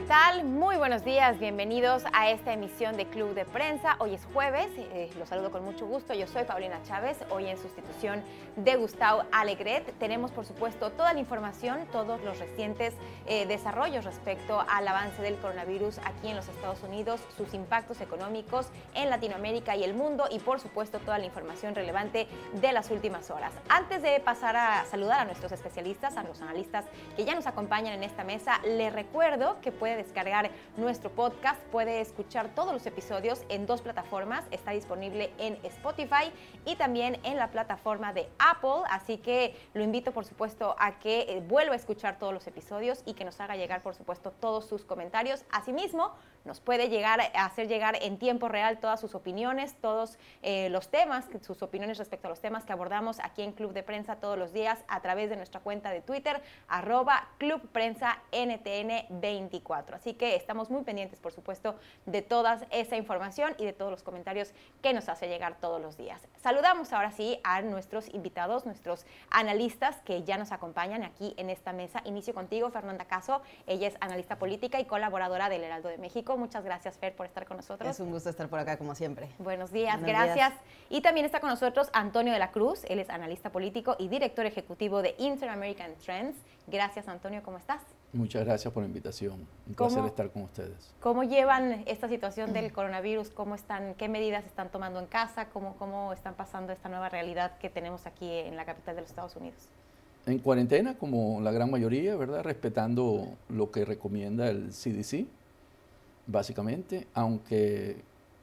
¿qué tal? Muy buenos días, bienvenidos a esta emisión de Club de Prensa. Hoy es jueves, eh, los saludo con mucho gusto. Yo soy Paulina Chávez, hoy en sustitución de Gustavo Alegret. Tenemos, por supuesto, toda la información, todos los recientes eh, desarrollos respecto al avance del coronavirus aquí en los Estados Unidos, sus impactos económicos en Latinoamérica y el mundo y, por supuesto, toda la información relevante de las últimas horas. Antes de pasar a saludar a nuestros especialistas, a los analistas que ya nos acompañan en esta mesa, les recuerdo que descargar nuestro podcast, puede escuchar todos los episodios en dos plataformas. Está disponible en Spotify y también en la plataforma de Apple. Así que lo invito, por supuesto, a que eh, vuelva a escuchar todos los episodios y que nos haga llegar, por supuesto, todos sus comentarios. Asimismo, nos puede llegar a hacer llegar en tiempo real todas sus opiniones, todos eh, los temas, sus opiniones respecto a los temas que abordamos aquí en Club de Prensa todos los días a través de nuestra cuenta de Twitter, arroba Club Prensa NTN 24. Así que estamos muy pendientes, por supuesto, de toda esa información y de todos los comentarios que nos hace llegar todos los días. Saludamos ahora sí a nuestros invitados, nuestros analistas que ya nos acompañan aquí en esta mesa. Inicio contigo, Fernanda Caso. Ella es analista política y colaboradora del Heraldo de México. Muchas gracias, Fer, por estar con nosotros. Es un gusto estar por acá, como siempre. Buenos días, gracias. Y también está con nosotros Antonio de la Cruz. Él es analista político y director ejecutivo de Inter-American Trends. Gracias, Antonio. ¿Cómo estás? Muchas gracias por la invitación. Un placer estar con ustedes. ¿Cómo llevan esta situación del coronavirus? ¿Cómo están, ¿Qué medidas están tomando en casa? ¿Cómo, ¿Cómo están pasando esta nueva realidad que tenemos aquí en la capital de los Estados Unidos? En cuarentena, como la gran mayoría, ¿verdad? Respetando lo que recomienda el CDC, básicamente, aunque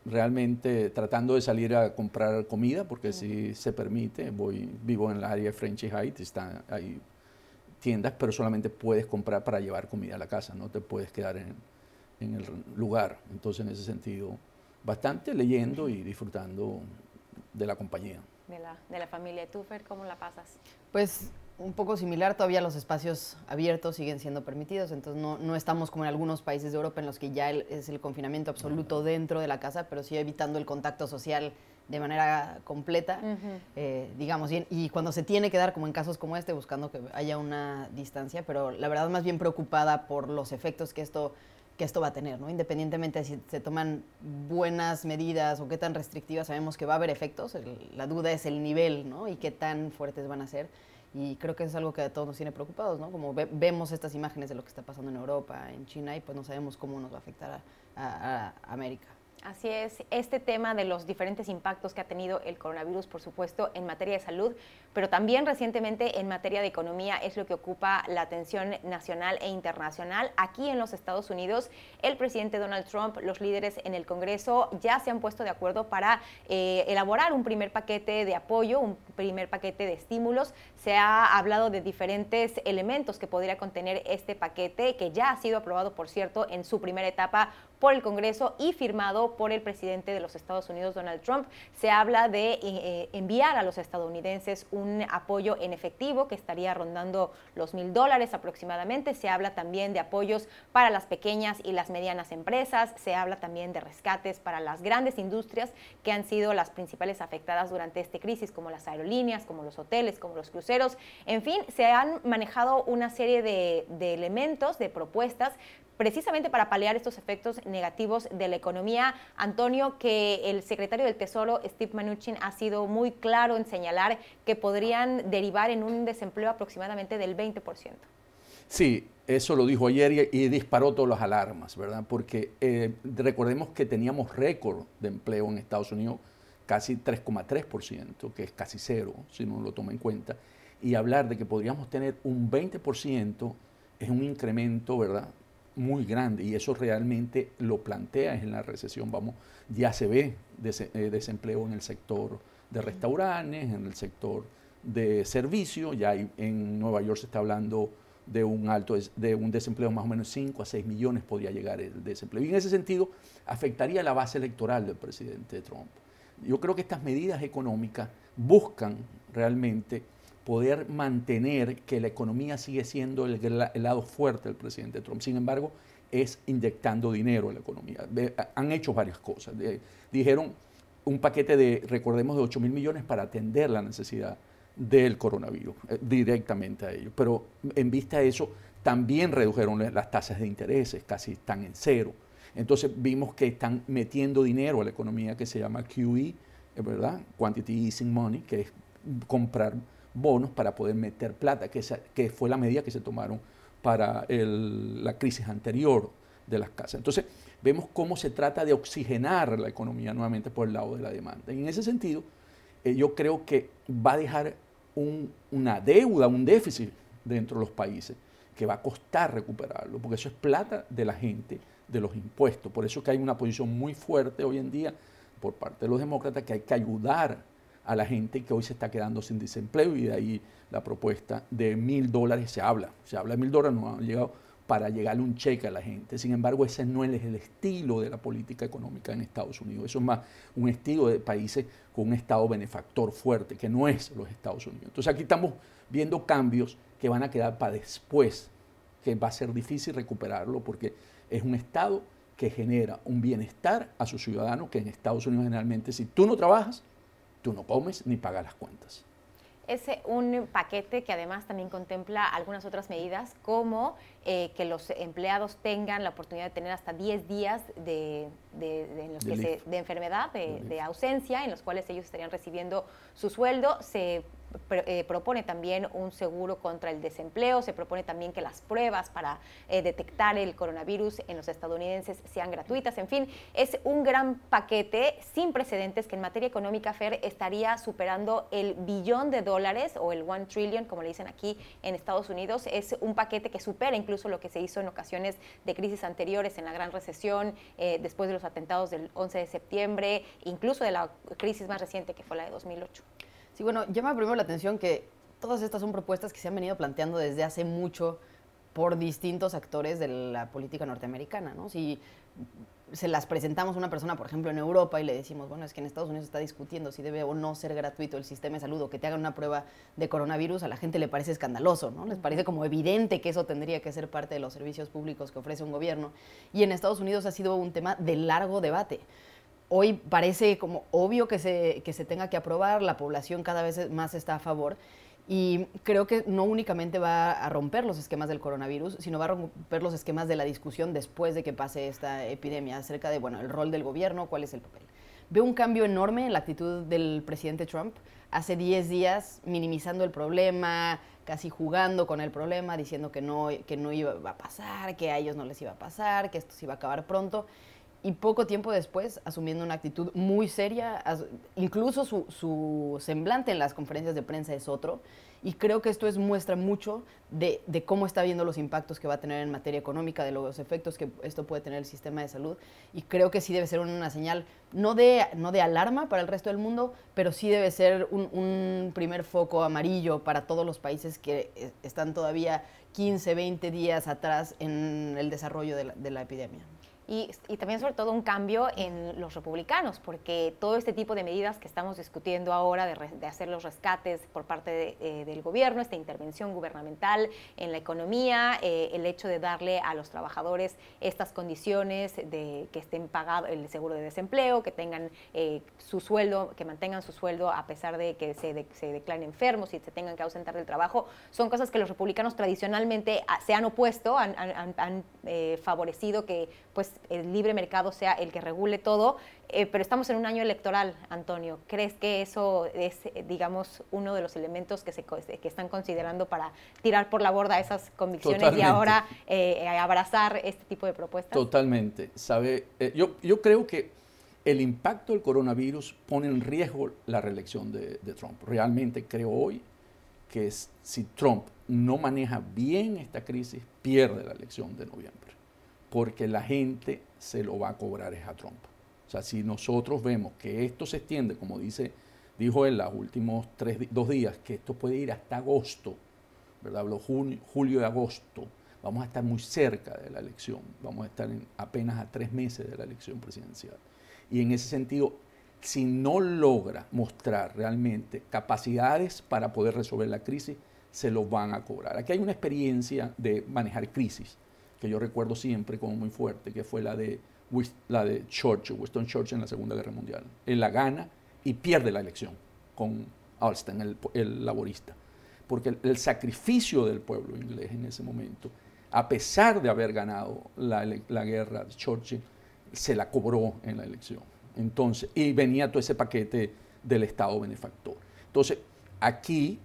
realmente tratando de salir a comprar comida, porque si se permite, voy, vivo en el área de Frenchy Heights, está ahí tiendas, pero solamente puedes comprar para llevar comida a la casa, no te puedes quedar en, en el lugar. Entonces, en ese sentido, bastante leyendo y disfrutando de la compañía. De la, de la familia. ¿Tú, Fer, cómo la pasas? Pues un poco similar, todavía los espacios abiertos siguen siendo permitidos, entonces no, no estamos como en algunos países de Europa en los que ya es el confinamiento absoluto dentro de la casa, pero sí evitando el contacto social de manera completa, eh, digamos, y, y, cuando se tiene que dar, como en casos como este, buscando que haya una distancia, pero la verdad más bien preocupada por los efectos que esto, que esto va a tener, ¿no? Independientemente de si se toman buenas medidas o qué tan restrictivas, sabemos que va a haber efectos, la duda es el nivel, ¿no? Y qué tan fuertes van a ser. Y creo que es algo que a todos nos tiene preocupados, ¿no? Como vemos estas imágenes de lo que está pasando en Europa, en China, y pues no sabemos cómo nos va a afectar a, a América. Así es, este tema de los diferentes impactos que ha tenido el coronavirus, por supuesto, en materia de salud, pero también recientemente en materia de economía es lo que ocupa la atención nacional e internacional. Aquí en los Estados Unidos, el presidente Donald Trump, los líderes en el Congreso ya se han puesto de acuerdo para eh, elaborar un primer paquete de apoyo, un primer paquete de estímulos. Se ha hablado de diferentes elementos que podría contener este paquete, que ya ha sido aprobado, por cierto, en su primera etapa por el Congreso y firmado por el presidente de los Estados Unidos, Donald Trump. Se habla de eh, eh, enviar a los estadounidenses un apoyo en efectivo que estaría rondando los mil dólares aproximadamente. Se habla también de apoyos para las pequeñas y las medianas empresas. Se habla también de rescates para las grandes industrias que han sido las principales afectadas durante esta crisis, como las aerolíneas, como los hoteles, como los cruceros. En fin, se han manejado una serie de, de elementos, de propuestas precisamente para paliar estos efectos negativos de la economía. Antonio, que el secretario del Tesoro, Steve Mnuchin, ha sido muy claro en señalar que podrían derivar en un desempleo aproximadamente del 20%. Sí, eso lo dijo ayer y, disparó todas las alarmas, ¿verdad? Porque eh, recordemos que teníamos récord de empleo en Estados Unidos, casi 3,3%, que es casi cero, si no lo toma en cuenta. Y hablar de que podríamos tener un 20% es un incremento, ¿verdad? Muy grande y eso realmente lo plantea en la recesión. Vamos, ya se ve eh, desempleo en el sector de restaurantes, en el sector de servicios, ya en Nueva York se está hablando de un alto de un desempleo más o menos 5 a 6 millones podría llegar el desempleo. Y en ese sentido afectaría la base electoral del presidente Trump. Yo creo que estas medidas económicas buscan realmente poder mantener que la economía sigue siendo el, lado fuerte del presidente Trump. Sin embargo, es inyectando dinero en la economía. han hecho varias cosas. dijeron un paquete de, recordemos, de 8 mil millones para atender la necesidad del coronavirus, eh, directamente a ellos. Pero en vista de eso, también redujeron las tasas de intereses, casi están en cero. Entonces vimos que están metiendo dinero a la economía que se llama QE, ¿verdad? Quantity Easing Money, que es comprar bonos para poder meter plata, que, fue la medida que se tomaron para la crisis anterior de las casas. Entonces, vemos cómo se trata de oxigenar la economía nuevamente por el lado de la demanda. Y en ese sentido, eh, yo creo que va a dejar una deuda, un déficit dentro de los países que va a costar recuperarlo, porque eso es plata de la gente, de los impuestos. Por eso que hay una posición muy fuerte hoy en día por parte de los demócratas que hay que ayudar a la gente que hoy se está quedando sin desempleo y de ahí la propuesta de mil dólares se habla. Se habla de mil dólares, no han llegado para llegarle un cheque a la gente. Sin embargo, ese no es el estilo de la política económica en Estados Unidos. Eso es más un estilo de países con un Estado benefactor fuerte, que no es los Estados Unidos. Entonces aquí estamos viendo cambios que van a quedar para después, que va a ser difícil recuperarlo porque es un Estado que genera un bienestar a sus ciudadanos, que en Estados Unidos generalmente si tú no trabajas, tú no comes ni pagas las cuentas. Es un paquete que además también contempla algunas otras medidas como eh, que los empleados tengan la oportunidad de tener hasta 10 días de, de, de enfermedad, de, ausencia, en los cuales ellos estarían recibiendo su sueldo. Se eh, propone también un seguro contra el desempleo, se propone también que las pruebas para eh, detectar el coronavirus en los estadounidenses sean gratuitas, en fin, es un gran paquete sin precedentes que en materia económica, Fer, estaría superando el billón de dólares o el one trillion, como le dicen aquí en Estados Unidos, es un paquete que supera incluso lo que se hizo en ocasiones de crisis anteriores, en la gran recesión, eh, después de los atentados del 11 de septiembre, incluso de la crisis más reciente que fue la de 2008. Sí, bueno, llama primero la atención que todas estas son propuestas que se han venido planteando desde hace mucho por distintos actores de la política norteamericana, ¿no? Si se las presentamos a una persona, por ejemplo, en Europa y le decimos, bueno, es que en Estados Unidos se está discutiendo si debe o no ser gratuito el sistema de salud o que te hagan una prueba de coronavirus, a la gente le parece escandaloso, ¿no? Les parece como evidente que eso tendría que ser parte de los servicios públicos que ofrece un gobierno. Y en Estados Unidos ha sido un tema de largo debate hoy parece como obvio que se, que se tenga que aprobar, la población cada vez más está a favor. Y creo que no únicamente va a romper los esquemas del coronavirus, sino va a romper los esquemas de la discusión después de que pase esta epidemia acerca de, bueno, el rol del gobierno, cuál es el papel. Veo un cambio enorme en la actitud del presidente Trump. Hace 10 días minimizando el problema, casi jugando con el problema, diciendo que no, que no iba a pasar, que a ellos no les iba a pasar, que esto se iba a acabar pronto y poco tiempo después asumiendo una actitud muy seria, incluso su, semblante en las conferencias de prensa es otro, y creo que esto es muestra mucho de, cómo está viendo los impactos que va a tener en materia económica, de los efectos que esto puede tener el sistema de salud, y creo que sí debe ser una señal, no de, alarma para el resto del mundo, pero sí debe ser un, primer foco amarillo para todos los países que eh, están todavía 15, 20 días atrás en el desarrollo de la epidemia y, también sobre todo un cambio en los republicanos, porque todo este tipo de medidas que estamos discutiendo ahora de, hacer los rescates por parte eh, del gobierno, esta intervención gubernamental en la economía, eh, el hecho de darle a los trabajadores estas condiciones de que estén pagados el seguro de desempleo, que tengan eh, su sueldo, que mantengan su sueldo a pesar de que se, se declaren enfermos y se tengan que ausentar del trabajo, son cosas que los republicanos tradicionalmente ah, se han opuesto, han, han favorecido que pues el libre mercado sea el que regule todo, eh, pero estamos en un año electoral, Antonio. ¿Crees que eso es, digamos, uno de los elementos que, se, que están considerando para tirar por la borda esas convicciones y ahora eh, abrazar este tipo de propuestas? Totalmente. Sabe, eh, yo, yo creo que el impacto del coronavirus pone en riesgo la reelección de, de Trump. Realmente creo hoy que si Trump no maneja bien esta crisis, pierde la elección de noviembre porque la gente se lo va a cobrar es a Trump. O sea, si nosotros vemos que esto se extiende, como dice, dijo él los últimos dos días, que esto puede ir hasta agosto, ¿verdad? Habló junio, julio y agosto, vamos a estar muy cerca de la elección, vamos a estar apenas a tres meses de la elección presidencial. Y en ese sentido, si no logra mostrar realmente capacidades para poder resolver la crisis, se lo van a cobrar. Aquí hay una experiencia de manejar crisis que yo recuerdo siempre como muy fuerte, que fue la de, la de Churchill, Winston Churchill en la Segunda Guerra Mundial. Él la gana y pierde la elección con Alston, el, laborista. Porque el, sacrificio del pueblo inglés en ese momento a pesar de haber ganado la, la guerra de Churchill, se la cobró en la elección. Entonces, y venía todo ese paquete del Estado benefactor. Entonces, aquí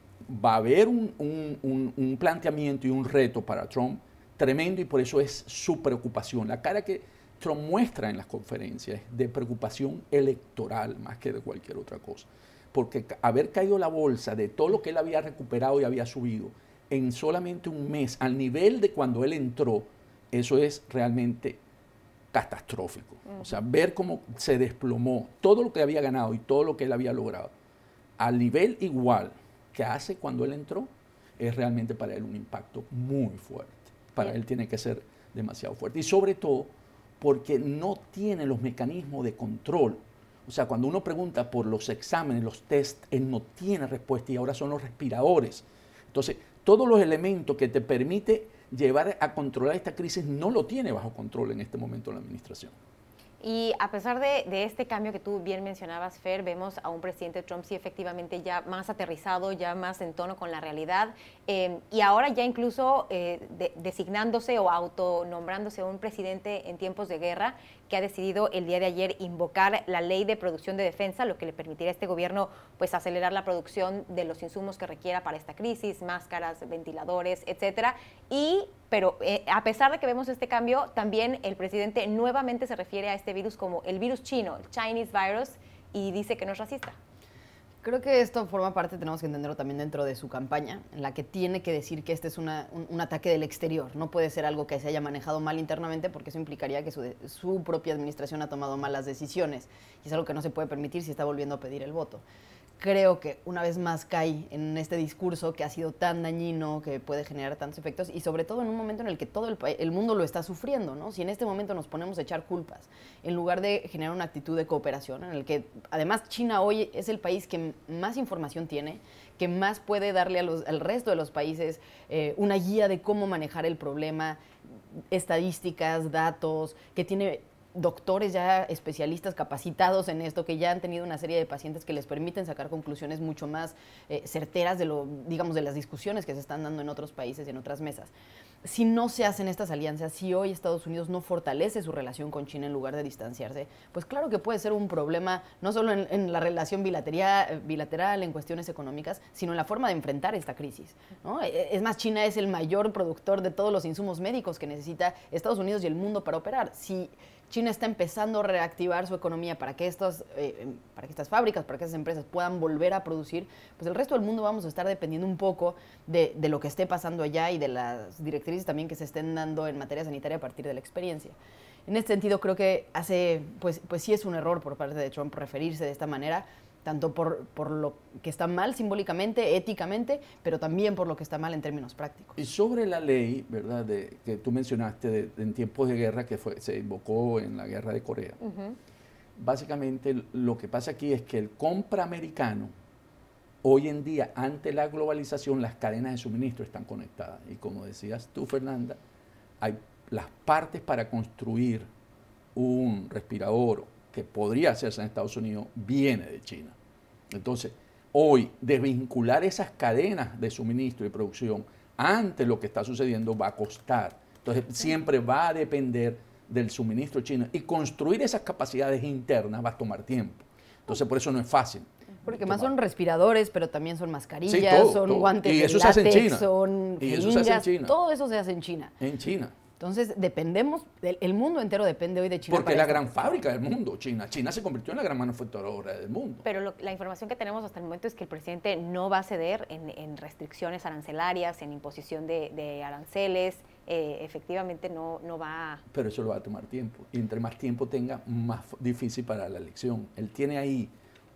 va a haber un, un, planteamiento y un reto para Trump tremendo y por eso es su preocupación. La cara que Trump muestra en las conferencias es de preocupación electoral más que de cualquier otra cosa. Porque haber caído la bolsa de todo lo que él había recuperado y había subido en solamente un mes, al nivel de cuando él entró, eso es realmente catastrófico. O sea, ver cómo se desplomó todo lo que había ganado y todo lo que él había logrado al nivel igual que hace cuando él entró, es realmente para él un impacto muy fuerte. Para él tiene que ser demasiado fuerte. Y sobre todo porque no tiene los mecanismos de control. O sea, cuando uno pregunta por los exámenes, los test, él no tiene respuesta y ahora son los respiradores. Entonces, todos los elementos que te permite llevar a controlar esta crisis no lo tiene bajo control en este momento la administración. Y a pesar de, este cambio que tú bien mencionabas, Fer, vemos a un presidente Trump sí efectivamente ya más aterrizado, ya más en tono con la realidad, eh, y ahora ya incluso eh, designándose o autonombrándose un presidente en tiempos de guerra, que ha decidido el día de ayer invocar la ley de producción de defensa, lo que le permitirá a este gobierno pues acelerar la producción de los insumos que requiera para esta crisis, máscaras, ventiladores, etcétera. Y pero eh, a pesar de que vemos este cambio, también el presidente nuevamente se refiere a este virus como el virus chino, el Chinese virus, y dice que no es racista. Creo que esto forma parte, tenemos que entenderlo también dentro de su campaña, en la que tiene que decir que este es un, ataque del exterior. No puede ser algo que se haya manejado mal internamente porque eso implicaría que su, su propia administración ha tomado malas decisiones. Y es algo que no se puede permitir si está volviendo a pedir el voto creo que una vez más cae en este discurso que ha sido tan dañino, que puede generar tantos efectos y sobre todo en un momento en el que todo el, mundo lo está sufriendo, ¿no? Si en este momento nos ponemos a echar culpas, en lugar de generar una actitud de cooperación, en el que además China hoy es el país que más información tiene, que más puede darle al resto de los países eh, una guía de cómo manejar el problema, estadísticas, datos, que tiene doctores ya especialistas capacitados en esto, que ya han tenido una serie de pacientes que les permiten sacar conclusiones mucho más eh, certeras de lo, digamos, de las discusiones que se están dando en otros países y en otras mesas. Si no se hacen estas alianzas, si hoy Estados Unidos no fortalece su relación con China en lugar de distanciarse, pues claro que puede ser un problema no solo en, la relación bilateral, bilateral, en cuestiones económicas, sino en la forma de enfrentar esta crisis. E, e, es más, China es el mayor productor de todos los insumos médicos que necesita Estados Unidos y el mundo para operar. Si China está empezando a reactivar su economía para que, estos, eh, em, para que estas fábricas, para que esas empresas puedan volver a producir, pues el resto del mundo vamos a estar dependiendo un poco de, de lo que esté pasando allá y de las directrices también que se estén dando en materia sanitaria a partir de la experiencia. En este sentido, creo que hace, pues, pues sí es un error por parte de Trump referirse de esta manera, tanto por, por, lo que está mal simbólicamente, éticamente, pero también por lo que está mal en términos prácticos. Y sobre la ley, ¿verdad?, de, que tú mencionaste en tiempos de guerra que fue, se invocó en la guerra de Corea. Básicamente lo que pasa aquí es que el compra americano, hoy en día, ante la globalización, las cadenas de suministro están conectadas. Y como decías tú, Fernanda, hay las partes para construir un respirador que podría hacerse en Estados Unidos viene de China. Entonces, hoy desvincular esas cadenas de suministro y producción ante lo que está sucediendo va a costar. Entonces, siempre va a depender del suministro chino y construir esas capacidades internas va a tomar tiempo. Entonces, por eso no es fácil. Porque más son respiradores, pero también son mascarillas, son guantes y eso se hace en China. son y eso se hace en China. todo eso se hace en China. En China. Entonces, dependemos, el, mundo entero depende hoy de China. Porque es la gran fábrica del mundo, China. China se convirtió en la gran manufacturadora del mundo. Pero la información que tenemos hasta el momento es que el presidente no va a ceder en, restricciones arancelarias, en imposición de, aranceles. Eh, efectivamente no, no va a... Pero eso lo va a tomar tiempo. Y entre más tiempo tenga, más difícil para la elección. Él tiene ahí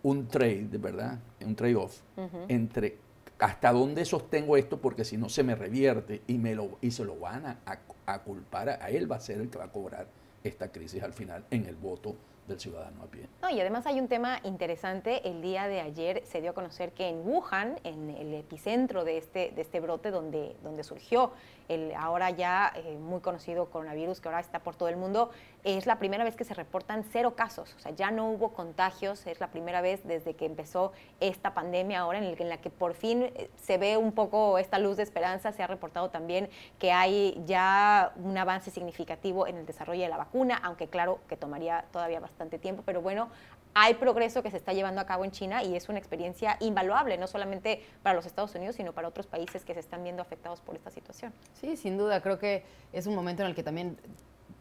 un trade, ¿verdad? Un trade-off entre hasta dónde sostengo esto porque si no se me revierte y, me lo, y se lo van a, culpar, a él va a ser el que va a cobrar esta crisis al final en el voto del ciudadano a pie. No, y además hay un tema interesante. El día de ayer se dio a conocer que en Wuhan, en el epicentro de este, de este brote donde, donde surgió el ahora ya eh, muy conocido coronavirus que ahora está por todo el mundo, es la primera vez que se reportan cero casos, o sea, ya no hubo contagios, es la primera vez desde que empezó esta pandemia ahora en, la que por fin eh, se ve un poco esta luz de esperanza, se ha reportado también que hay ya un avance significativo en el desarrollo de la vacuna, aunque claro que tomaría todavía bastante tiempo, pero bueno, hay progreso que se está llevando a cabo en China y es una experiencia invaluable, no solamente para los Estados Unidos, sino para otros países que se están viendo afectados por esta situación. Sí, sin duda, creo que es un momento en el que también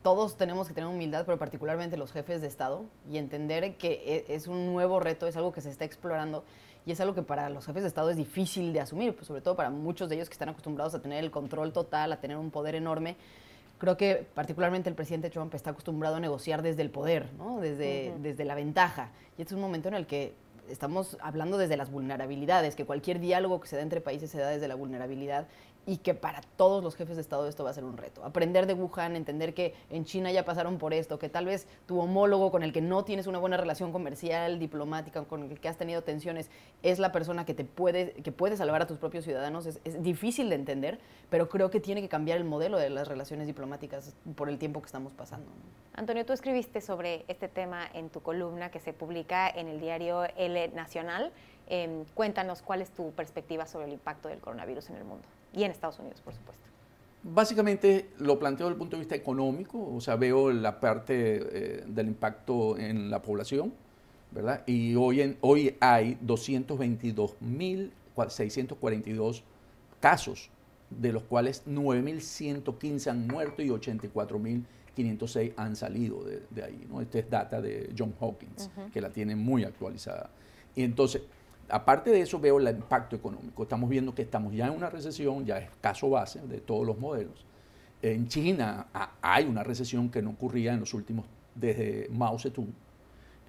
todos tenemos que tener humildad, pero particularmente los jefes de Estado, y entender que e, es un nuevo reto, es algo que se está explorando y es algo que para los jefes de Estado es difícil de asumir, pues sobre todo para muchos de ellos que están acostumbrados a tener el control total, a tener un poder enorme creo que particularmente el presidente Trump está acostumbrado a negociar desde el poder, ¿no? desde, desde la ventaja. Y este es un momento en el que estamos hablando desde las vulnerabilidades, que cualquier diálogo que se da entre países se da desde la vulnerabilidad y que para todos los jefes de Estado esto va a ser un reto. Aprender de Wuhan, entender que en China ya pasaron por esto, que tal vez tu homólogo con el que no tienes una buena relación comercial, diplomática, con el que has tenido tensiones, es la persona que te puede, que puede salvar a tus propios ciudadanos. Es, es difícil de entender, pero creo que tiene que cambiar el modelo de las relaciones diplomáticas por el tiempo que estamos pasando. Antonio, tú escribiste sobre este tema en tu columna que se publica en el diario El Nacional. Em, cuéntanos cuál es tu perspectiva sobre el impacto del coronavirus en el mundo y en Estados Unidos, por supuesto. Básicamente lo planteo desde el punto de vista económico, o sea, veo la parte eh, del impacto en la población, ¿verdad? Y hoy, en, hoy hay 222.642 casos, de los cuales 9.115 han muerto y 84.506 han salido de, de, ahí, ¿no? Esta es data de John Hawkins, que la tiene muy actualizada. Y entonces, aparte de eso veo el impacto económico. Estamos viendo que estamos ya en una recesión, ya es caso base de todos los modelos. En China hay una recesión que no ocurría en los últimos, desde Mao Zedong.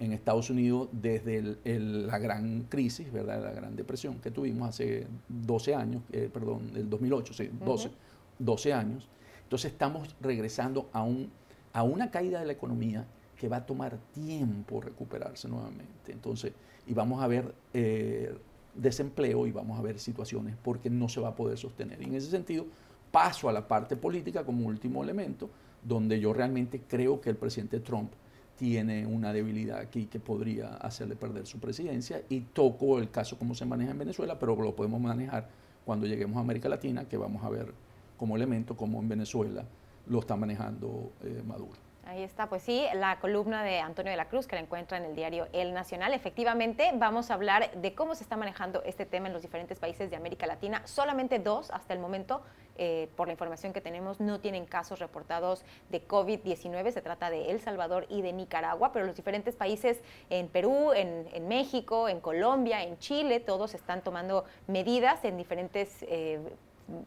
En Estados Unidos, desde la gran crisis, ¿verdad? la gran depresión que tuvimos hace 12 años, eh, perdón, el 2008, sí, 12, 12 años. Entonces estamos regresando a, un, a una caída de la economía que va a tomar tiempo recuperarse nuevamente. Entonces, y vamos a ver eh, desempleo y vamos a ver situaciones porque no se va a poder sostener. Y en ese sentido, paso a la parte política como último elemento, donde yo realmente creo que el presidente Trump tiene una debilidad aquí que podría hacerle perder su presidencia y toco el caso como se maneja en Venezuela, pero lo podemos manejar cuando lleguemos a América Latina, que vamos a ver como elemento como en Venezuela lo está manejando eh, Maduro. Ahí está, pues sí, la columna de Antonio de la Cruz que la encuentra en el diario El Nacional. Efectivamente, vamos a hablar de cómo se está manejando este tema en los diferentes países de América Latina. Solamente dos hasta el momento, eh, por la información que tenemos, no tienen casos reportados de COVID-19. Se trata de El Salvador y de Nicaragua, pero los diferentes países en Perú, en, México, en Colombia, en Chile, todos están tomando medidas en diferentes... Eh,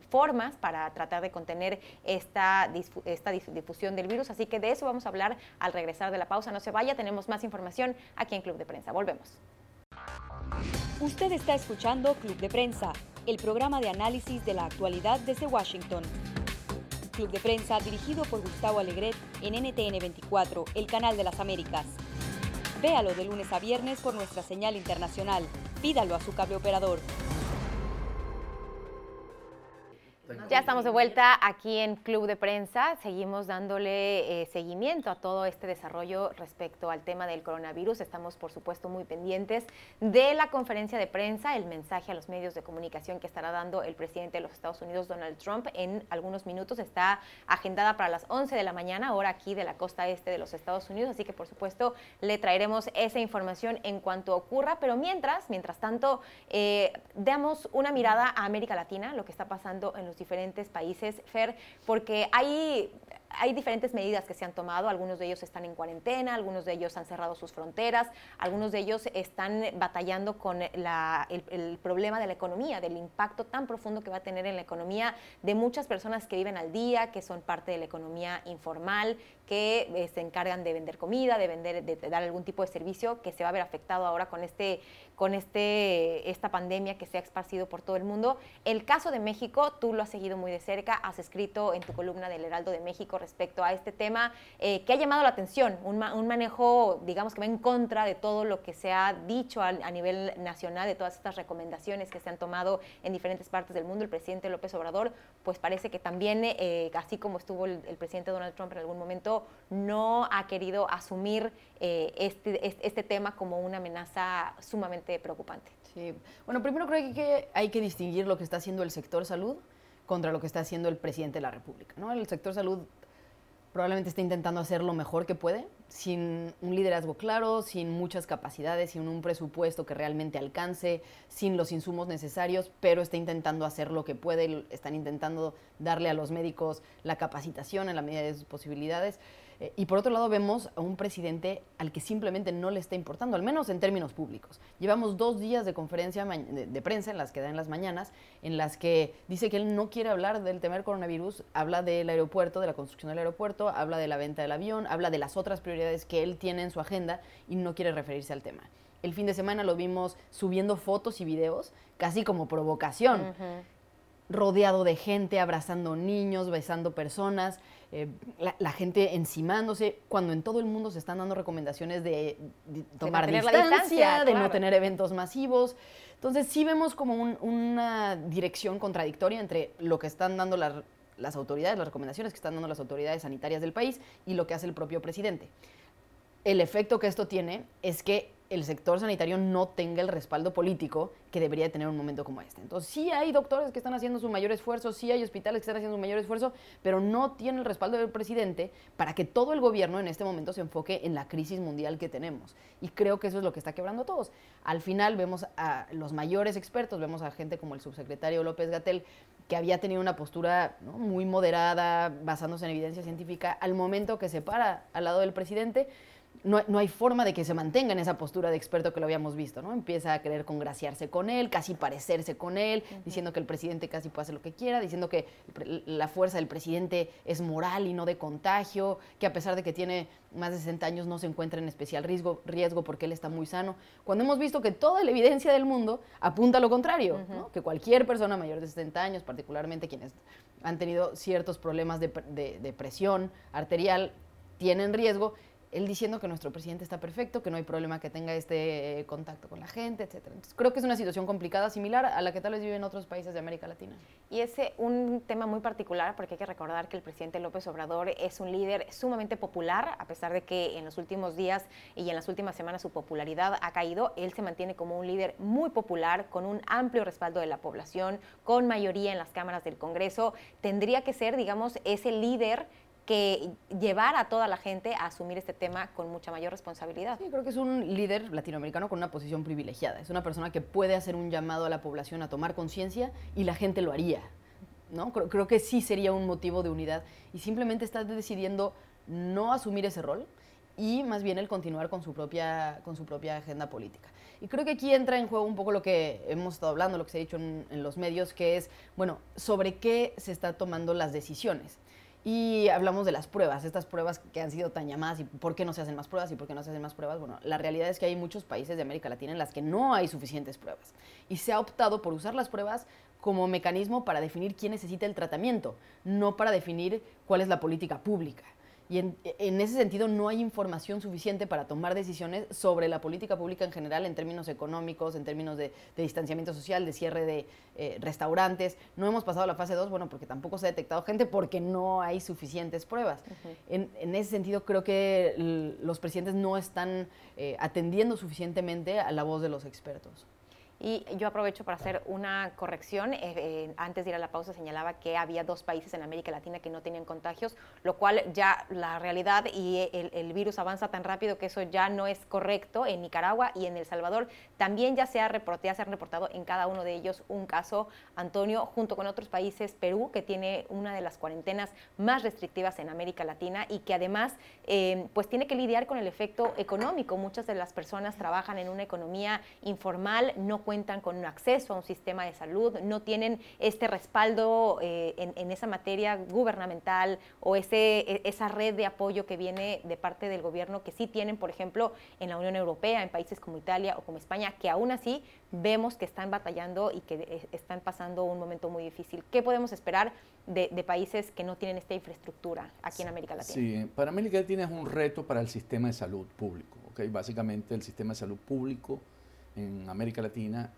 formas para tratar de contener esta, esta difusión del virus. Así que de eso vamos a hablar al regresar de la pausa. No se vaya, tenemos más información aquí en Club de Prensa. Volvemos. Usted está escuchando Club de Prensa, el programa de análisis de la actualidad desde Washington. Club de Prensa dirigido por Gustavo Alegret en NTN 24, el canal de las Américas. Véalo de lunes a viernes por nuestra señal internacional. Pídalo a su cable operador. Ya estamos de vuelta aquí en Club de Prensa. Seguimos dándole eh, seguimiento a todo este desarrollo respecto al tema del coronavirus. Estamos, por supuesto, muy pendientes de la conferencia de prensa, el mensaje a los medios de comunicación que estará dando el presidente de los Estados Unidos, Donald Trump, en algunos minutos. Está agendada para las 11 de la mañana, hora aquí de la costa este de los Estados Unidos. Así que, por supuesto, le traeremos esa información en cuanto ocurra. Pero mientras, mientras tanto, eh, damos una mirada a América Latina, lo que está pasando en los diferentes países, Fer, porque hay hay diferentes medidas que se han tomado, algunos de ellos están en cuarentena, algunos de ellos han cerrado sus fronteras, algunos de ellos están batallando con el, problema de la economía, del impacto tan profundo que va a tener en la economía de muchas personas que viven al día, que son parte de la economía informal, que eh, se encargan de vender comida, de vender, de, dar algún tipo de servicio que se va a ver afectado ahora con este con este, esta pandemia que se ha esparcido por todo el mundo. El caso de México, tú lo has seguido muy de cerca, has escrito en tu columna del Heraldo de México respecto a este tema eh, que ha llamado la atención, un, manejo, digamos, que va en contra de todo lo que se ha dicho a, nivel nacional, de todas estas recomendaciones que se han tomado en diferentes partes del mundo. El presidente López Obrador, pues parece que también, eh, así como estuvo el, presidente Donald Trump en algún momento, no ha querido asumir eh, este, este, tema como una amenaza sumamente preocupante. Sí. Bueno, primero creo que hay que distinguir lo que está haciendo el sector salud contra lo que está haciendo el presidente de la República. ¿no? El sector salud probablemente está intentando hacer lo mejor que puede, sin un liderazgo claro, sin muchas capacidades, sin un presupuesto que realmente alcance, sin los insumos necesarios, pero está intentando hacer lo que puede, están intentando darle a los médicos la capacitación en la medida de sus posibilidades. Eh, y por otro lado vemos a un presidente al que simplemente no le está importando, al menos en términos públicos. Llevamos dos días de conferencia de, prensa en las que da en las mañanas, en las que dice que él no quiere hablar del tema del coronavirus, habla del aeropuerto, de la construcción del aeropuerto, habla de la venta del avión, habla de las otras prioridades que él tiene en su agenda y no quiere referirse al tema. El fin de semana lo vimos subiendo fotos y videos, casi como provocación. Rodeado de gente, abrazando niños, besando personas. Eh, la, gente encimándose, cuando en todo el mundo se están dando recomendaciones de, tomar distancia, de no tener eventos masivos. Entonces sí vemos como una dirección contradictoria entre lo que están dando las autoridades, las recomendaciones que están dando las autoridades sanitarias del país y lo que hace el propio presidente. El efecto que esto tiene es que el sector sanitario no tenga el respaldo político que debería tener un momento como este. Entonces, sí hay doctores que están haciendo su mayor esfuerzo, sí hay hospitales que están haciendo su mayor esfuerzo, pero no tiene el respaldo del presidente para que todo el gobierno en este momento se enfoque en la crisis mundial que tenemos. Y creo que eso es lo que está quebrando a todos. Al final vemos a los mayores expertos, vemos a gente como el subsecretario López Gatel, que había tenido una postura muy moderada, basándose en evidencia científica, al momento que se para al lado del presidente no, hay forma de que se mantenga en esa postura de experto que lo habíamos visto, ¿no? Empieza a querer congraciarse con él, casi parecerse con él, diciendo que el presidente casi puede hacer lo que quiera, diciendo que la fuerza del presidente es moral y no de contagio, que a pesar de que tiene más de 60 años no se encuentra en especial riesgo, riesgo porque él está muy sano, cuando hemos visto que toda la evidencia del mundo apunta a lo contrario, que cualquier persona mayor de 60 años, particularmente quienes han tenido ciertos problemas de, de presión arterial, tienen riesgo él diciendo que nuestro presidente está perfecto, que no hay problema que tenga este eh, contacto con la gente, etc. Creo que es una situación complicada, similar a la que tal vez viven otros países de América Latina. Y es un tema muy particular porque hay que recordar que el presidente López Obrador es un líder sumamente popular, a pesar de que en los últimos días y en las últimas semanas su popularidad ha caído, él se mantiene como un líder muy popular, con un amplio respaldo de la población, con mayoría en las cámaras del Congreso. Tendría que ser, digamos, ese líder que llevar a toda la gente a asumir este tema con mucha mayor responsabilidad. Sí, creo que es un líder latinoamericano con una posición privilegiada. Es una persona que puede hacer un llamado a la población a tomar conciencia y la gente lo haría. ¿no? Creo, creo, que sí sería un motivo de unidad y simplemente está decidiendo no asumir ese rol y más bien el continuar con su propia, con su propia agenda política. Y creo que aquí entra en juego un poco lo que hemos estado hablando, lo que se ha dicho en, en los medios, que es, bueno, sobre qué se están tomando las decisiones. Y hablamos de las pruebas, estas pruebas que han sido tan llamadas y por qué no se hacen más pruebas y por qué no se hacen más pruebas. Bueno, la realidad es que hay muchos países de América Latina en las que no hay suficientes pruebas. Y se ha optado por usar las pruebas como mecanismo para definir quién necesita el tratamiento, no para definir cuál es la política pública. Y en, ese sentido no hay información suficiente para tomar decisiones sobre la política pública en general en términos económicos, en términos de, distanciamiento social, de cierre de eh, restaurantes. No hemos pasado a la fase 2, bueno, porque tampoco se ha detectado gente porque no hay suficientes pruebas. en, ese sentido creo que los presidentes no están eh, atendiendo suficientemente a la voz de los expertos. Y yo aprovecho para hacer una corrección. Eh, eh, antes de ir a la pausa señalaba que había dos países en América Latina que no tenían contagios, lo cual ya la realidad y el, virus avanza tan rápido que eso ya no es correcto. En Nicaragua y en El Salvador también ya se ha reportado, se han reportado en cada uno de ellos un caso, Antonio, junto con otros países, Perú, que tiene una de las cuarentenas más restrictivas en América Latina y que además eh, pues tiene que lidiar con el efecto económico. Muchas de las personas trabajan en una economía informal, no cuentan con un acceso a un sistema de salud, no tienen este respaldo eh, en, esa materia gubernamental o ese, e, esa red de apoyo que viene de parte del gobierno que sí tienen, por ejemplo, en la Unión Europea, en países como Italia o como España, que aún así vemos que están batallando y que eh, están pasando un momento muy difícil. ¿Qué podemos esperar de, países que no tienen esta infraestructura aquí en América Latina? Sí, para América Latina es un reto para el sistema de salud público. ¿okay? Básicamente el sistema de salud público en América Latina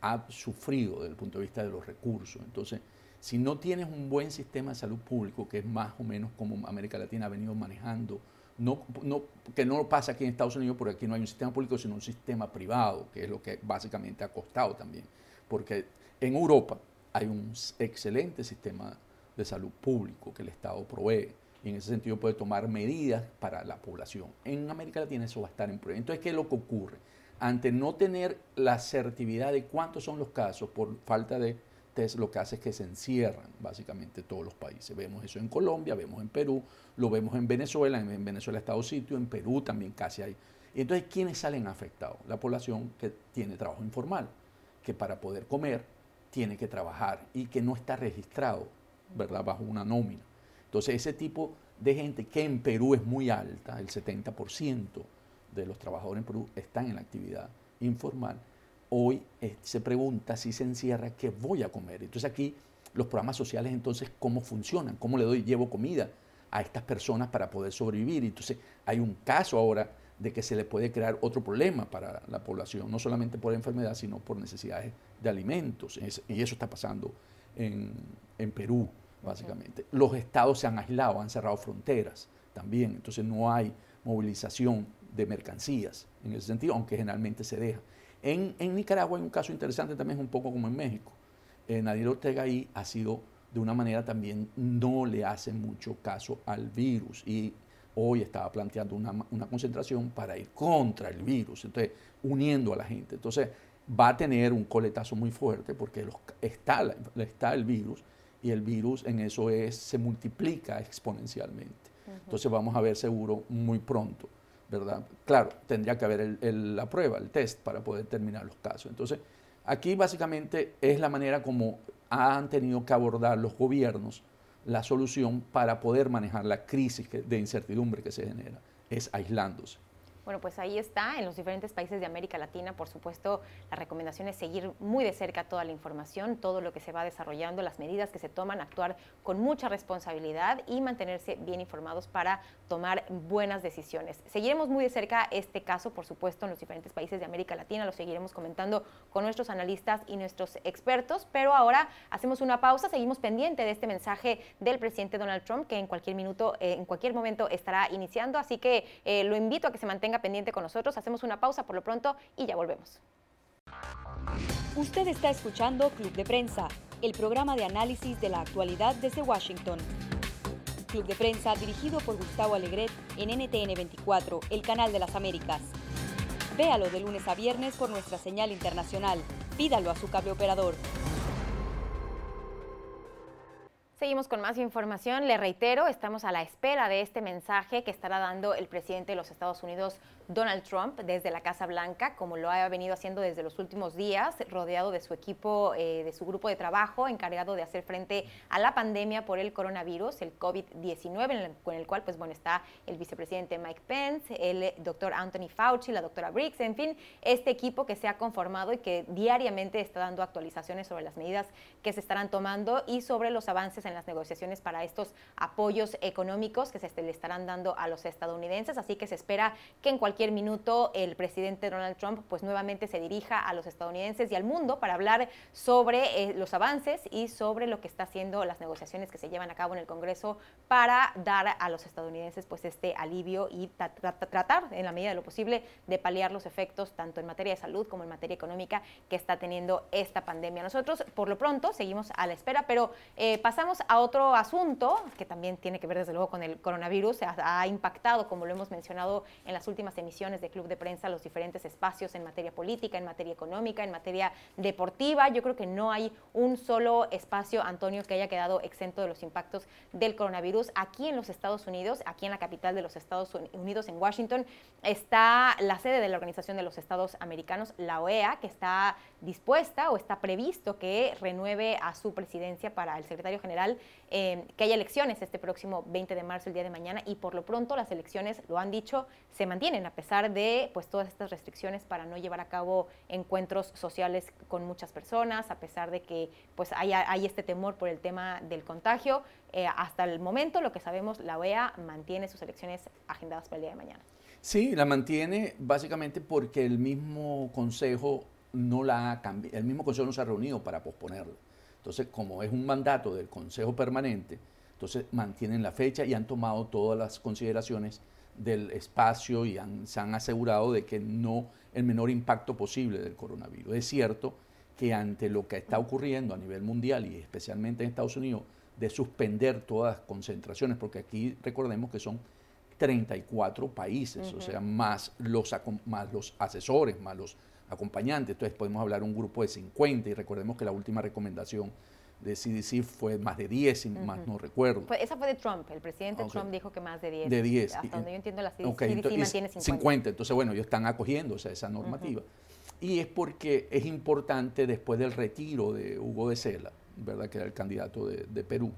ha sufrido desde el punto de vista de los recursos. Entonces, si no tienes un buen sistema de salud público, que es más o menos como América Latina ha venido manejando, no, no, que no pasa aquí en Estados Unidos porque aquí no hay un sistema público, sino un sistema privado, que es lo que básicamente ha costado también. Porque en Europa hay un excelente sistema de salud público que el Estado provee y en ese sentido puede tomar medidas para la población. En América Latina eso va a estar en prueba. Entonces, ¿qué es lo que ocurre? Ante no tener la asertividad de cuántos son los casos por falta de test, lo que hace es que se encierran básicamente todos los países. Vemos eso en Colombia, vemos en Perú, lo vemos en Venezuela, en Venezuela estado sitio, en Perú también casi hay. Y entonces, ¿quiénes salen afectados? La población que tiene trabajo informal, que para poder comer tiene que trabajar y que no está registrado, ¿verdad?, bajo una nómina. Entonces, ese tipo de gente que en Perú es muy alta, el 70% de los trabajadores en Perú están en la actividad informal, hoy eh, se pregunta si se encierra qué voy a comer. Entonces aquí los programas sociales entonces cómo funcionan, cómo le doy, llevo comida a estas personas para poder sobrevivir. Entonces hay un caso ahora de que se le puede crear otro problema para la población, no solamente por enfermedad, sino por necesidades de alimentos. y eso está pasando en, en Perú básicamente. Los estados se han aislado, han cerrado fronteras también, entonces no hay movilización de mercancías en ese sentido, aunque generalmente se deja. En, Nicaragua hay un caso interesante también, un poco como en México. Eh, Nadir Ortega ahí ha sido de una manera también no le hace mucho caso al virus y hoy estaba planteando una, una, concentración para ir contra el virus, entonces uniendo a la gente. Entonces va a tener un coletazo muy fuerte porque los, está, está el virus y el virus en eso es, se multiplica exponencialmente. Entonces vamos a ver seguro muy pronto, Claro, tendría que haber la prueba, el test para poder terminar los casos. Entonces, aquí básicamente es la manera como han tenido que abordar los gobiernos la solución para poder manejar la crisis de incertidumbre que se genera, es aislándose. Bueno, pues ahí está, en los diferentes países de América Latina, por supuesto, la recomendación es seguir muy de cerca toda la información, todo lo que se va desarrollando, las medidas que se toman, actuar con mucha responsabilidad y mantenerse bien informados para tomar buenas decisiones. Seguiremos muy de cerca este caso, por supuesto, en los diferentes países de América Latina, lo seguiremos comentando con nuestros analistas y nuestros expertos, pero ahora hacemos una pausa, seguimos pendiente de este mensaje del presidente Donald Trump, que en cualquier minuto, eh, en cualquier momento estará iniciando, así que eh, lo invito a que se mantenga pendiente con nosotros. Hacemos una pausa por lo pronto y ya volvemos. Usted está escuchando Club de Prensa, el programa de análisis de la actualidad desde Washington. Club de Prensa dirigido por Gustavo Alegret en NTN 24, el canal de las Américas. Véalo de lunes a viernes por nuestra señal internacional. Pídalo a su cable operador. Seguimos con más información. Le reitero, estamos a la espera de este mensaje que estará dando el presidente de los Estados Unidos, Donald Trump, desde la Casa Blanca, como lo ha venido haciendo desde los últimos días, rodeado de su equipo, eh, de su grupo de trabajo, encargado de hacer frente a la pandemia por el coronavirus, el COVID-19, con el cual, pues bueno, está el vicepresidente Mike Pence, el doctor Anthony Fauci, la doctora Briggs, en fin, este equipo que se ha conformado y que diariamente está dando actualizaciones sobre las medidas que se estarán tomando y sobre los avances en las negociaciones para estos apoyos económicos que se le estarán dando a los estadounidenses. Así que se espera que en cualquier minuto el presidente Donald Trump pues nuevamente se dirija a los estadounidenses y al mundo para hablar sobre eh, los avances y sobre lo que está haciendo las negociaciones que se llevan a cabo en el Congreso para dar a los estadounidenses pues este alivio y tratar en la medida de lo posible de paliar los efectos tanto en materia de salud como en materia económica que está teniendo esta pandemia. Nosotros por lo pronto seguimos a la espera, pero eh, pasamos A otro asunto que también tiene que ver desde luego con el coronavirus. Ha, ha, impactado, como lo hemos mencionado en las últimas emisiones de Club de Prensa, los diferentes espacios en materia política, en materia económica, en materia deportiva. Yo creo que no hay un solo espacio, Antonio, que haya quedado exento de los impactos del coronavirus. Aquí en los Estados Unidos, aquí en la capital de los Estados Unidos, en Washington, está la sede de la Organización de los Estados Americanos, la OEA, que está dispuesta o está previsto que renueve a su presidencia para el secretario general, eh, que haya elecciones este próximo 20 de marzo, el día de mañana, y por lo pronto las elecciones, lo han dicho, se mantienen a pesar de pues, todas estas restricciones para no llevar a cabo encuentros sociales con muchas personas, a pesar de que pues, hay, hay este temor por el tema del contagio. Eh, hasta el momento, lo que sabemos, la OEA mantiene sus elecciones agendadas para el día de mañana. Sí, la mantiene básicamente porque el mismo Consejo no la ha cambiado, el mismo Consejo no se ha reunido para posponerla. Entonces, como es un mandato del Consejo Permanente, entonces mantienen la fecha y han tomado todas las consideraciones del espacio y se han asegurado de que no el menor impacto posible del coronavirus. Es cierto que ante lo que está ocurriendo a nivel mundial y especialmente en Estados Unidos, de suspender todas las concentraciones, porque aquí recordemos que son 34 países, o sea, más los, más los asesores, más los acompañantes. Entonces podemos hablar un grupo de 50 y recordemos que la última recomendación de CDC fue más de 10, y más no recuerdo. Pues esa fue de Trump, el presidente Trump dijo que más de 10. De 10. Hasta donde yo entiendo la CDC, mantiene 50. 50. Entonces, bueno, ellos están acogiendo esa normativa. Y es porque es importante después del retiro de Hugo de Sela, ¿verdad? que era el candidato de, de Perú,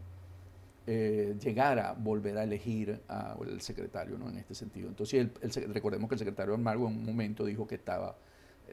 eh, llegar a volver a elegir al secretario ¿no? en este sentido. Entonces, el, recordemos que el secretario Amargo en un momento dijo que estaba,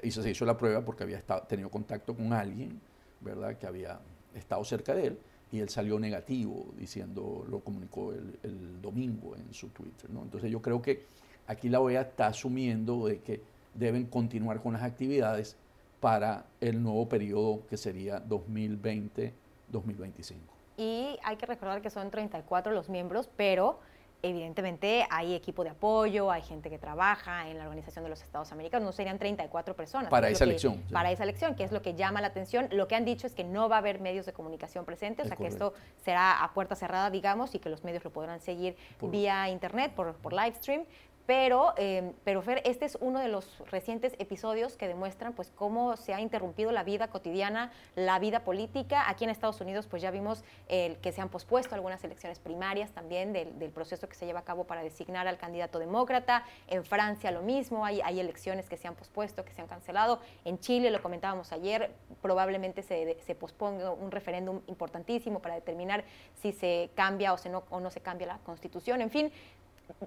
hizo, se hizo la prueba porque había tenido contacto con alguien, ¿verdad? Que había estado cerca de él y él salió negativo diciendo, lo comunicó el, domingo en su Twitter, ¿no? Entonces yo creo que aquí la OEA está asumiendo de que deben continuar con las actividades para el nuevo periodo que sería 2020-2025 y hay que recordar que son 34 los miembros, pero evidentemente hay equipo de apoyo, hay gente que trabaja en la Organización de los Estados Americanos, no serían 34 personas. Para esa elección. Para esa elección, que es lo que llama la atención. Lo que han dicho es que no va a haber medios de comunicación presentes, o sea que esto será a puerta cerrada, digamos, y que los medios lo podrán seguir vía internet, por, por live stream, pero, eh, pero Fer, este es uno de los recientes episodios que demuestran pues cómo se ha interrumpido la vida cotidiana, la vida política. Aquí en Estados Unidos pues ya vimos que se han pospuesto algunas elecciones primarias también del, proceso que se lleva a cabo para designar al candidato demócrata. En Francia lo mismo, hay, hay, elecciones que se han pospuesto, que se han cancelado. En Chile, lo comentábamos ayer, probablemente se, se posponga un referéndum importantísimo para determinar si se cambia o, se no, o no se cambia la constitución. En fin,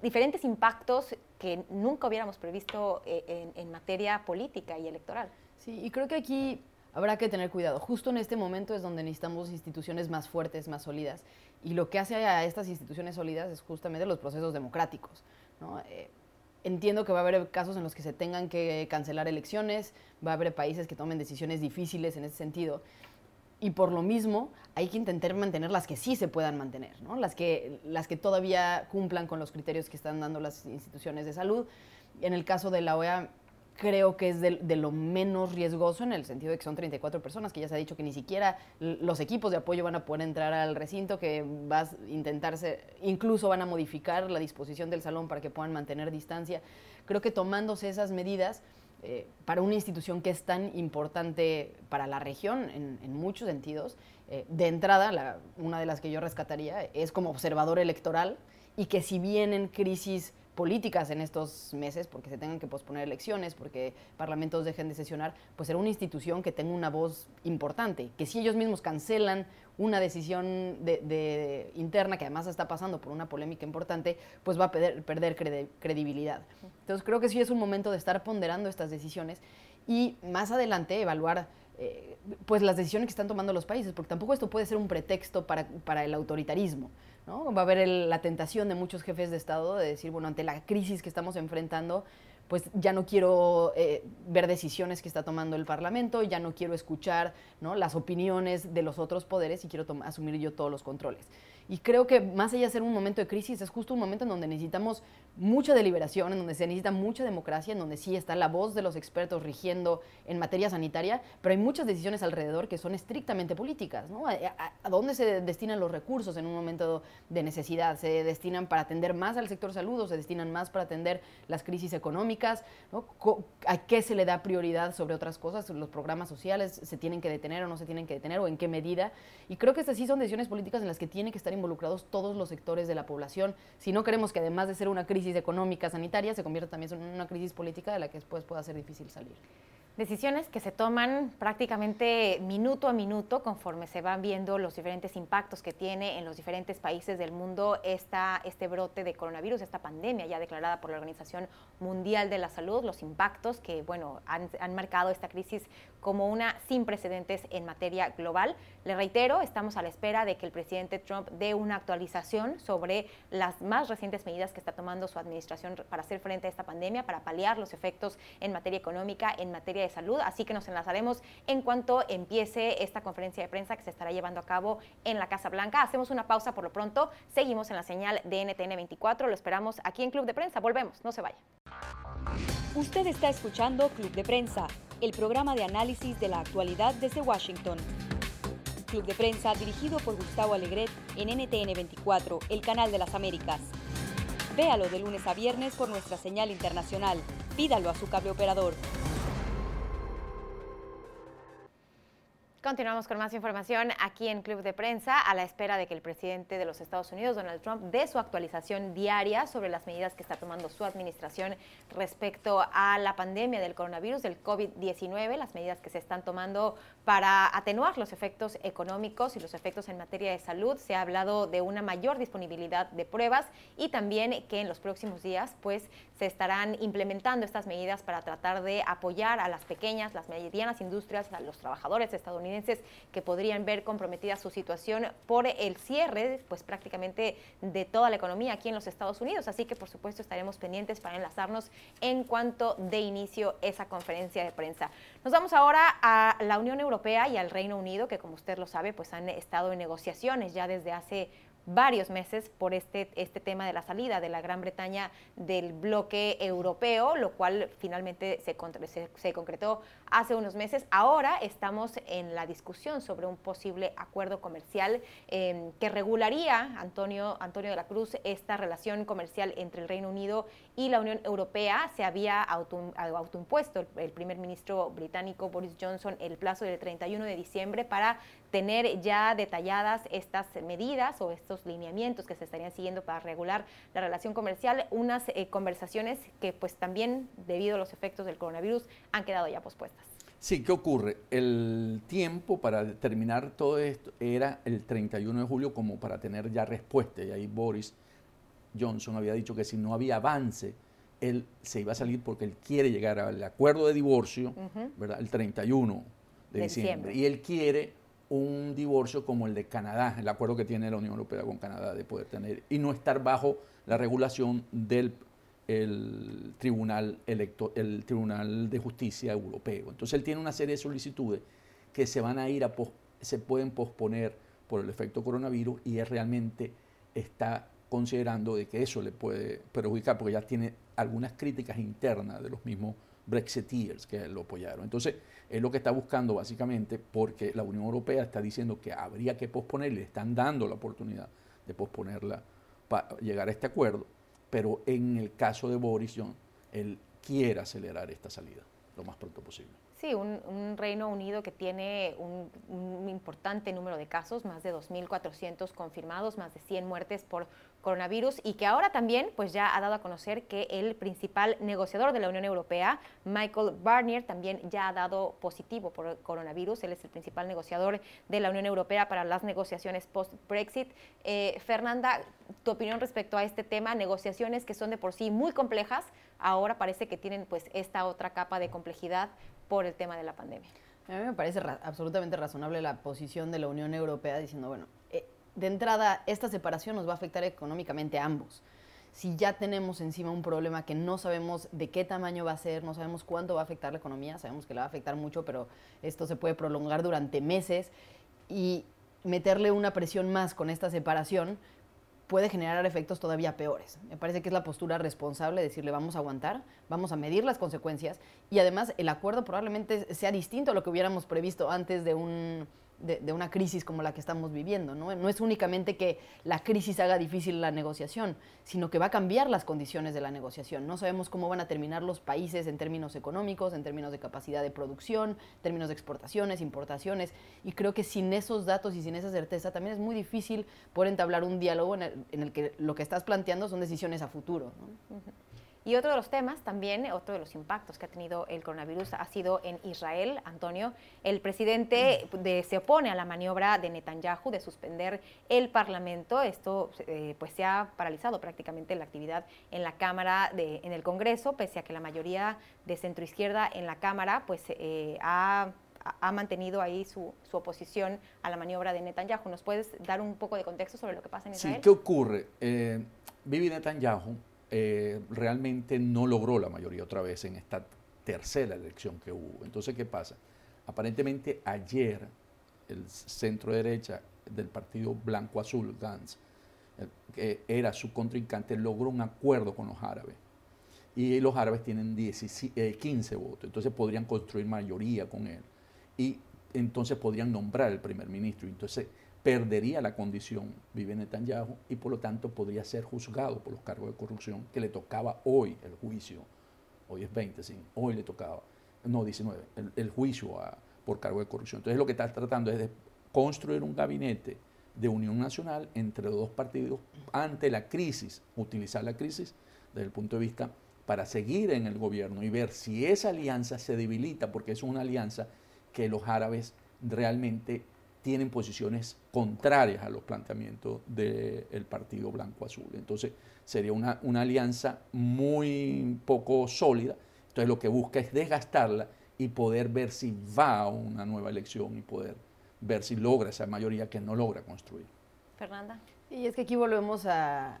diferentes impactos que nunca hubiéramos previsto eh, en, materia política y electoral. Sí, y creo que aquí habrá que tener cuidado. Justo en este momento es donde necesitamos instituciones más fuertes, más sólidas. Y lo que hace a estas instituciones sólidas es justamente los procesos democráticos. Eh, entiendo que va a haber casos en los que se tengan que cancelar elecciones, va a haber países que tomen decisiones difíciles en ese sentido y por lo mismo hay que intentar mantener las que sí se puedan mantener, ¿no? las, que, las que todavía cumplan con los criterios que están dando las instituciones de salud. En el caso de la OEA, creo que es de, lo menos riesgoso en el sentido de que son 34 personas, que ya se ha dicho que ni siquiera los equipos de apoyo van a poder entrar al recinto, que va a intentarse, incluso van a modificar la disposición del salón para que puedan mantener distancia. Creo que tomándose esas medidas, eh, para una institución que es tan importante para la región en, muchos sentidos. Eh, de entrada, una de las que yo rescataría es como observador electoral y que si vienen crisis políticas en estos meses, porque se tengan que posponer elecciones, porque parlamentos dejen de sesionar, pues será una institución que tenga una voz importante, que si ellos mismos cancelan una decisión de, interna que además está pasando por una polémica importante, pues va a perder, perder credibilidad. Entonces creo que sí es un momento de estar ponderando estas decisiones y más adelante evaluar eh, pues las decisiones que están tomando los países, porque tampoco esto puede ser un pretexto para, para el autoritarismo. ¿No? Va a haber la tentación de muchos jefes de Estado de decir, bueno, ante la crisis que estamos enfrentando, pues ya no quiero eh, ver decisiones que está tomando el Parlamento, ya no quiero escuchar ¿no? las opiniones de los otros poderes y quiero asumir yo todos los controles. Y creo que más allá de ser un momento de crisis, es justo un momento en donde necesitamos mucha deliberación, en donde se necesita mucha democracia, en donde sí está la voz de los expertos rigiendo en materia sanitaria, pero hay muchas decisiones alrededor que son estrictamente políticas. ¿no? ¿A, dónde se destinan los recursos en un momento de necesidad? ¿Se destinan para atender más al sector salud o se destinan más para atender las crisis económicas? ¿A qué se le da prioridad sobre otras cosas? ¿Los programas sociales se tienen que detener o no se tienen que detener o en qué medida? Y creo que estas sí son decisiones políticas en las que tienen que estar involucrados todos los sectores de la población. Si no queremos que además de ser una crisis económica, sanitaria, se convierta también en una crisis política de la que después pueda ser difícil salir. Decisiones que se toman prácticamente minuto a minuto conforme se van viendo los diferentes impactos que tiene en los diferentes países del mundo esta, este brote de coronavirus, esta pandemia ya declarada por la Organización Mundial de la Salud, los impactos que bueno, han, han marcado esta crisis como una sin precedentes en materia global. Le reitero, estamos a la espera de que el presidente Trump dé una actualización sobre las más recientes medidas que está tomando su administración para hacer frente a esta pandemia, para paliar los efectos en materia económica, en materia de salud. Así que nos enlazaremos en cuanto empiece esta conferencia de prensa que se estará llevando a cabo en la Casa Blanca. Hacemos una pausa por lo pronto. Seguimos en la señal de NTN 24. Lo esperamos aquí en Club de Prensa. Volvemos. No se vaya. Usted está escuchando Club de Prensa, el programa de análisis de la actualidad desde Washington. Club de Prensa dirigido por Gustavo Alegret en NTN 24, el canal de las Américas. Véalo de lunes a viernes por nuestra señal internacional. Pídalo a su cable operador. Continuamos con más información aquí en Club de Prensa a la espera de que el presidente de los Estados Unidos, Donald Trump, dé su actualización diaria sobre las medidas que está tomando su administración respecto a la pandemia del coronavirus, del COVID-19, las medidas que se están tomando para atenuar los efectos económicos y los efectos en materia de salud. Se ha hablado de una mayor disponibilidad de pruebas y también que en los próximos días pues se estarán implementando estas medidas para tratar de apoyar a las pequeñas, las medianas industrias, a los trabajadores estadounidenses que podrían ver comprometida su situación por el cierre, pues prácticamente de toda la economía aquí en los Estados Unidos. Así que por supuesto estaremos pendientes para enlazarnos en cuanto de inicio esa conferencia de prensa. Nos vamos ahora a la Unión Europea y al Reino Unido, que como usted lo sabe, pues han estado en negociaciones ya desde hace varios meses por este, este tema de la salida de la Gran Bretaña del bloque europeo, lo cual finalmente se, se, concretó hace unos meses. Ahora estamos en la discusión sobre un posible acuerdo comercial em, que regularía, Antonio, Antonio de la Cruz, esta relación comercial entre el Reino Unido y la Unión Europea. Se había auto, autoimpuesto el, el primer ministro británico Boris Johnson el plazo del 31 de diciembre para tener ya detalladas estas medidas o estos lineamientos que se estarían siguiendo para regular la relación comercial, unas eh, conversaciones que pues también debido a los efectos del coronavirus han quedado ya pospuestas. Sí, ¿qué ocurre? El tiempo para terminar todo esto era el 31 de julio como para tener ya respuesta. Y ahí Boris Johnson había dicho que si no había avance, él se iba a salir porque él quiere llegar al acuerdo de divorcio, ¿verdad? El 31 de, diciembre. Y él quiere un divorcio como el de Canadá, el acuerdo que tiene la Unión Europea con Canadá de poder tener y no estar bajo la regulación del tribunal electo, el Tribunal de Justicia Europeo. Entonces él tiene una serie de solicitudes que se van a ir a se pueden posponer por el efecto coronavirus y él realmente está considerando de que eso le puede perjudicar porque ya tiene algunas críticas internas de los mismos Brexiteers que lo apoyaron. Entonces, es lo que está buscando básicamente porque la Unión Europea está diciendo que habría que posponer, le están dando la oportunidad de posponerla para llegar a este acuerdo, pero en el caso de Boris Johnson, él quiere acelerar esta salida lo más pronto posible. Sí, un, Reino Unido que tiene un, un, importante número de casos, más de 2.400 confirmados, más de 100 muertes por coronavirus y que ahora también pues ya ha dado a conocer que el principal negociador de la Unión Europea, Michael Barnier, también ya ha dado positivo por coronavirus. Él es el principal negociador de la Unión Europea para las negociaciones post-Brexit. Eh, Fernanda, tu opinión respecto a este tema, negociaciones que son de por sí muy complejas, ahora parece que tienen pues esta otra capa de complejidad por el tema de la pandemia. A mí me parece absolutamente razonable la posición de la Unión Europea diciendo, bueno, de entrada, esta separación nos va a afectar económicamente a ambos. Si ya tenemos encima un problema que no sabemos de qué tamaño va a ser, no sabemos cuánto va a afectar la economía, sabemos que la va a afectar mucho, pero esto se puede prolongar durante meses. Y meterle una presión más con esta separación puede generar efectos todavía peores. Me parece que es la postura responsable decirle vamos a aguantar, vamos a medir las consecuencias y además el acuerdo probablemente sea distinto a lo que hubiéramos previsto antes de un de, una crisis como la que estamos viviendo. ¿no? no es únicamente que la crisis haga difícil la negociación, sino que va a cambiar las condiciones de la negociación. No sabemos cómo van a terminar los países en términos económicos, en términos de capacidad de producción, en términos de exportaciones, importaciones, y creo que sin esos datos y sin esa certeza también es muy difícil poder entablar un diálogo en el, que lo que estás planteando son decisiones a futuro. Y otro de los temas también, otro de los impactos que ha tenido el coronavirus ha sido en Israel, Antonio. El presidente se opone a la maniobra de Netanyahu de suspender el Parlamento. Esto eh, pues se ha paralizado prácticamente la actividad en la Cámara, de, en el Congreso, pese a que la mayoría de centroizquierda en la Cámara pues eh, ha mantenido ahí su, oposición a la maniobra de Netanyahu. ¿Nos puedes dar un poco de contexto sobre lo que pasa en Israel? Sí, ¿qué ocurre? Eh, Bibi Netanyahu eh, realmente no logró la mayoría otra vez en esta tercera elección que hubo. Entonces, ¿qué pasa? Aparentemente ayer el centro derecha del partido Blanco Azul, Gantz, que era su contrincante, logró un acuerdo con los árabes. Y los árabes tienen 15 eh, votos, entonces podrían construir mayoría con él. Y entonces podrían nombrar el primer ministro. Entonces, perdería la condición vive Netanyahu y por lo tanto podría ser juzgado por los cargos de corrupción que le tocaba hoy el juicio. Hoy es 20, sí, hoy le tocaba, no 19, el, juicio por cargo de corrupción. Entonces lo que está tratando es de construir un gabinete de unión nacional entre los dos partidos ante la crisis, utilizar la crisis desde el punto de vista para seguir en el gobierno y ver si esa alianza se debilita, porque es una alianza que los árabes realmente tienen posiciones contrarias a los planteamientos del Partido Blanco Azul. Entonces sería una, una, alianza muy poco sólida. Entonces lo que busca es desgastarla y poder ver si va a una nueva elección y poder ver si logra esa mayoría que no logra construir. Fernanda. Y es que aquí volvemos a,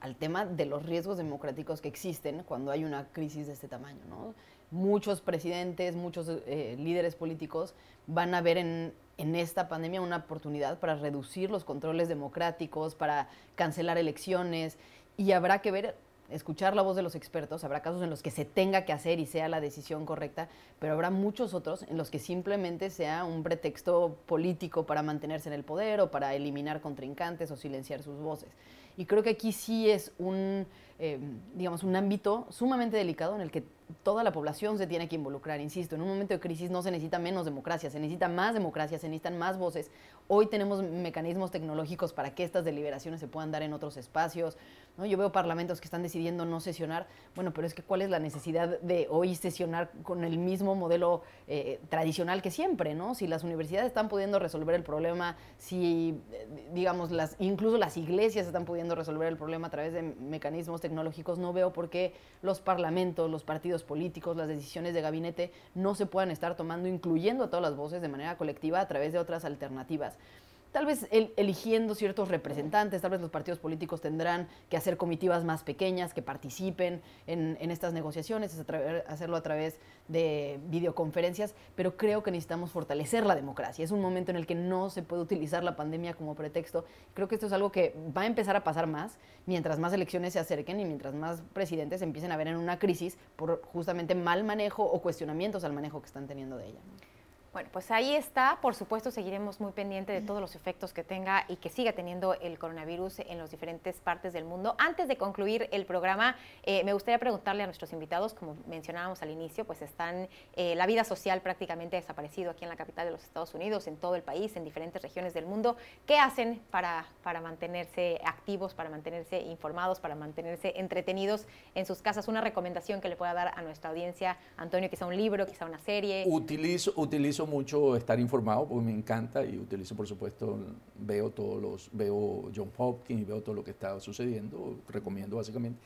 al tema de los riesgos democráticos que existen cuando hay una crisis de este tamaño. ¿no? Muchos presidentes, muchos eh, líderes políticos van a ver en esta pandemia una oportunidad para reducir los controles democráticos, para cancelar elecciones y habrá que ver escuchar la voz de los expertos, habrá casos en los que se tenga que hacer y sea la decisión correcta, pero habrá muchos otros en los que simplemente sea un pretexto político para mantenerse en el poder o para eliminar contrincantes o silenciar sus voces. Y creo que aquí sí es un, eh, digamos, un ámbito sumamente delicado en el que toda la población se tiene que involucrar. Insisto, en un momento de crisis no se necesita menos democracia, se necesita más democracia, se necesitan más voces. Hoy tenemos mecanismos tecnológicos para que estas deliberaciones se puedan dar en otros espacios. ¿no? Yo veo parlamentos que están decidiendo no sesionar. Bueno, pero es que ¿cuál es la necesidad de hoy sesionar con el mismo modelo eh, tradicional que siempre? ¿no? Si las universidades están pudiendo resolver el problema, si, eh, digamos, las, incluso las iglesias están pudiendo resolver el problema a través de mecanismos tecnológicos, no veo por qué los parlamentos, los partidos políticos, las decisiones de gabinete no se puedan estar tomando, incluyendo a todas las voces de manera colectiva a través de otras alternativas tal vez eligiendo ciertos representantes, tal vez los partidos políticos tendrán que hacer comitivas más pequeñas que participen en, estas negociaciones, hacerlo a través de videoconferencias, pero creo que necesitamos fortalecer la democracia. Es un momento en el que no se puede utilizar la pandemia como pretexto. Creo que esto es algo que va a empezar a pasar más mientras más elecciones se acerquen y mientras más presidentes empiecen a ver en una crisis por justamente mal manejo o cuestionamientos al manejo que están teniendo de ella. Bueno, pues ahí está. Por supuesto, seguiremos muy pendiente de todos los efectos que tenga y que siga teniendo el coronavirus en las diferentes partes del mundo. Antes de concluir el programa, eh, me gustaría preguntarle a nuestros invitados, como mencionábamos al inicio, pues están eh, la vida social prácticamente desaparecido aquí en la capital de los Estados Unidos, en todo el país, en diferentes regiones del mundo. ¿Qué hacen para, para mantenerse activos, para mantenerse informados, para mantenerse entretenidos en sus casas? Una recomendación que le pueda dar a nuestra audiencia, Antonio, quizá un libro, quizá una serie. Utilizo, utilizo mucho estar informado porque me encanta y utilizo, por supuesto, veo todos los, veo John Hopkins y veo todo lo que está sucediendo, recomiendo básicamente.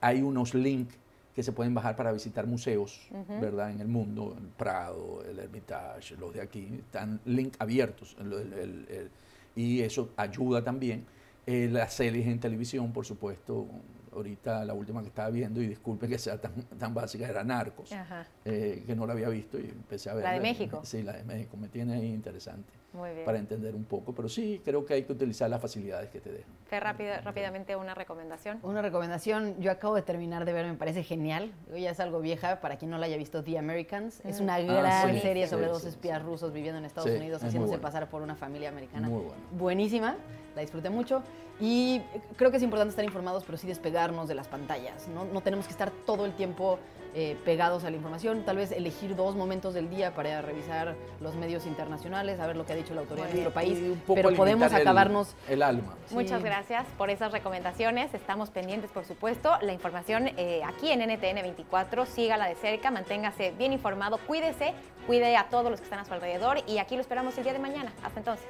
Hay unos links que se pueden bajar para visitar museos, ¿verdad? En el mundo, el Prado, el Hermitage, los de aquí, están link abiertos. y eso ayuda también. Eh, las series en televisión, por supuesto, ahorita la última que estaba viendo, y disculpe que sea tan, tan básica, era Narcos, eh, que no la había visto y empecé a ver. ¿La de México? Sí, la de México, me tiene ahí interesante. para entender un poco. Pero sí, creo que hay que utilizar las facilidades que te dejan. Fe, rápido, rápidamente una recomendación. Una recomendación, yo acabo de terminar de ver, me parece genial. Ya es algo vieja, para quien no la haya visto, The Americans. Es una mm. gran ah, serie sobre dos espías rusos viviendo en Estados Unidos, haciéndose pasar por una familia americana. Muy buena. Buenísima, la disfruté mucho. Y creo que es importante estar informados, pero sí despegarnos de las pantallas. No, no tenemos que estar todo el tiempo eh, pegados a la información, tal vez elegir dos momentos del día para revisar los medios internacionales, a ver lo que ha dicho la autoridad de nuestro país, pero podemos acabarnos el, alma. Muchas gracias por esas recomendaciones, estamos pendientes por supuesto, la información eh, aquí en NTN 24, sígala de cerca, manténgase bien informado, cuídese, cuide a todos los que están a su alrededor y aquí lo esperamos el día de mañana. Hasta entonces.